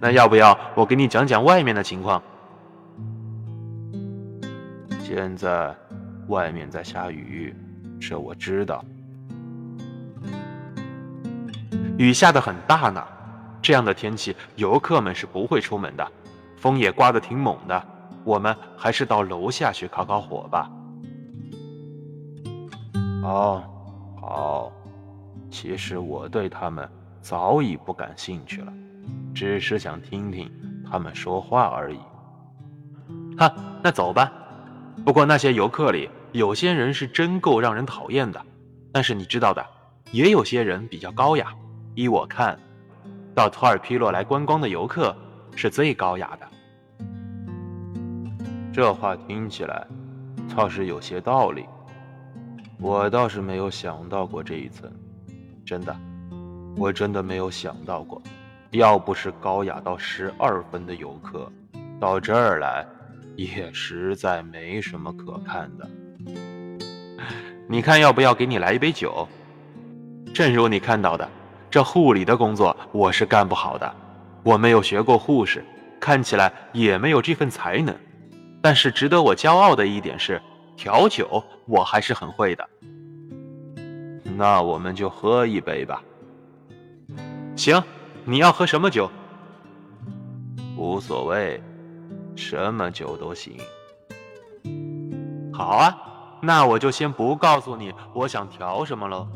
那要不要我给你讲讲外面的情况？现在外面在下雨，这我知道。雨下的很大呢，这样的天气游客们是不会出门的，风也刮得挺猛的。我们还是到楼下去烤烤火吧。哦，好。其实我对他们早已不感兴趣了，只是想听听他们说话而已。哈，那走吧。不过那些游客里有些人是真够让人讨厌的，但是你知道的，也有些人比较高雅。依我看，到托尔皮洛来观光的游客是最高雅的。这话听起来倒是有些道理，我倒是没有想到过这一层。真的，我真的没有想到过，要不是高雅到十二分的游客到这儿来。也实在没什么可看的。你看，要不要给你来一杯酒？正如你看到的，这护理的工作我是干不好的。我没有学过护士，看起来也没有这份才能。但是值得我骄傲的一点是，调酒我还是很会的。那我们就喝一杯吧。行，你要喝什么酒？无所谓。什么酒都行。好啊，那我就先不告诉你我想调什么了。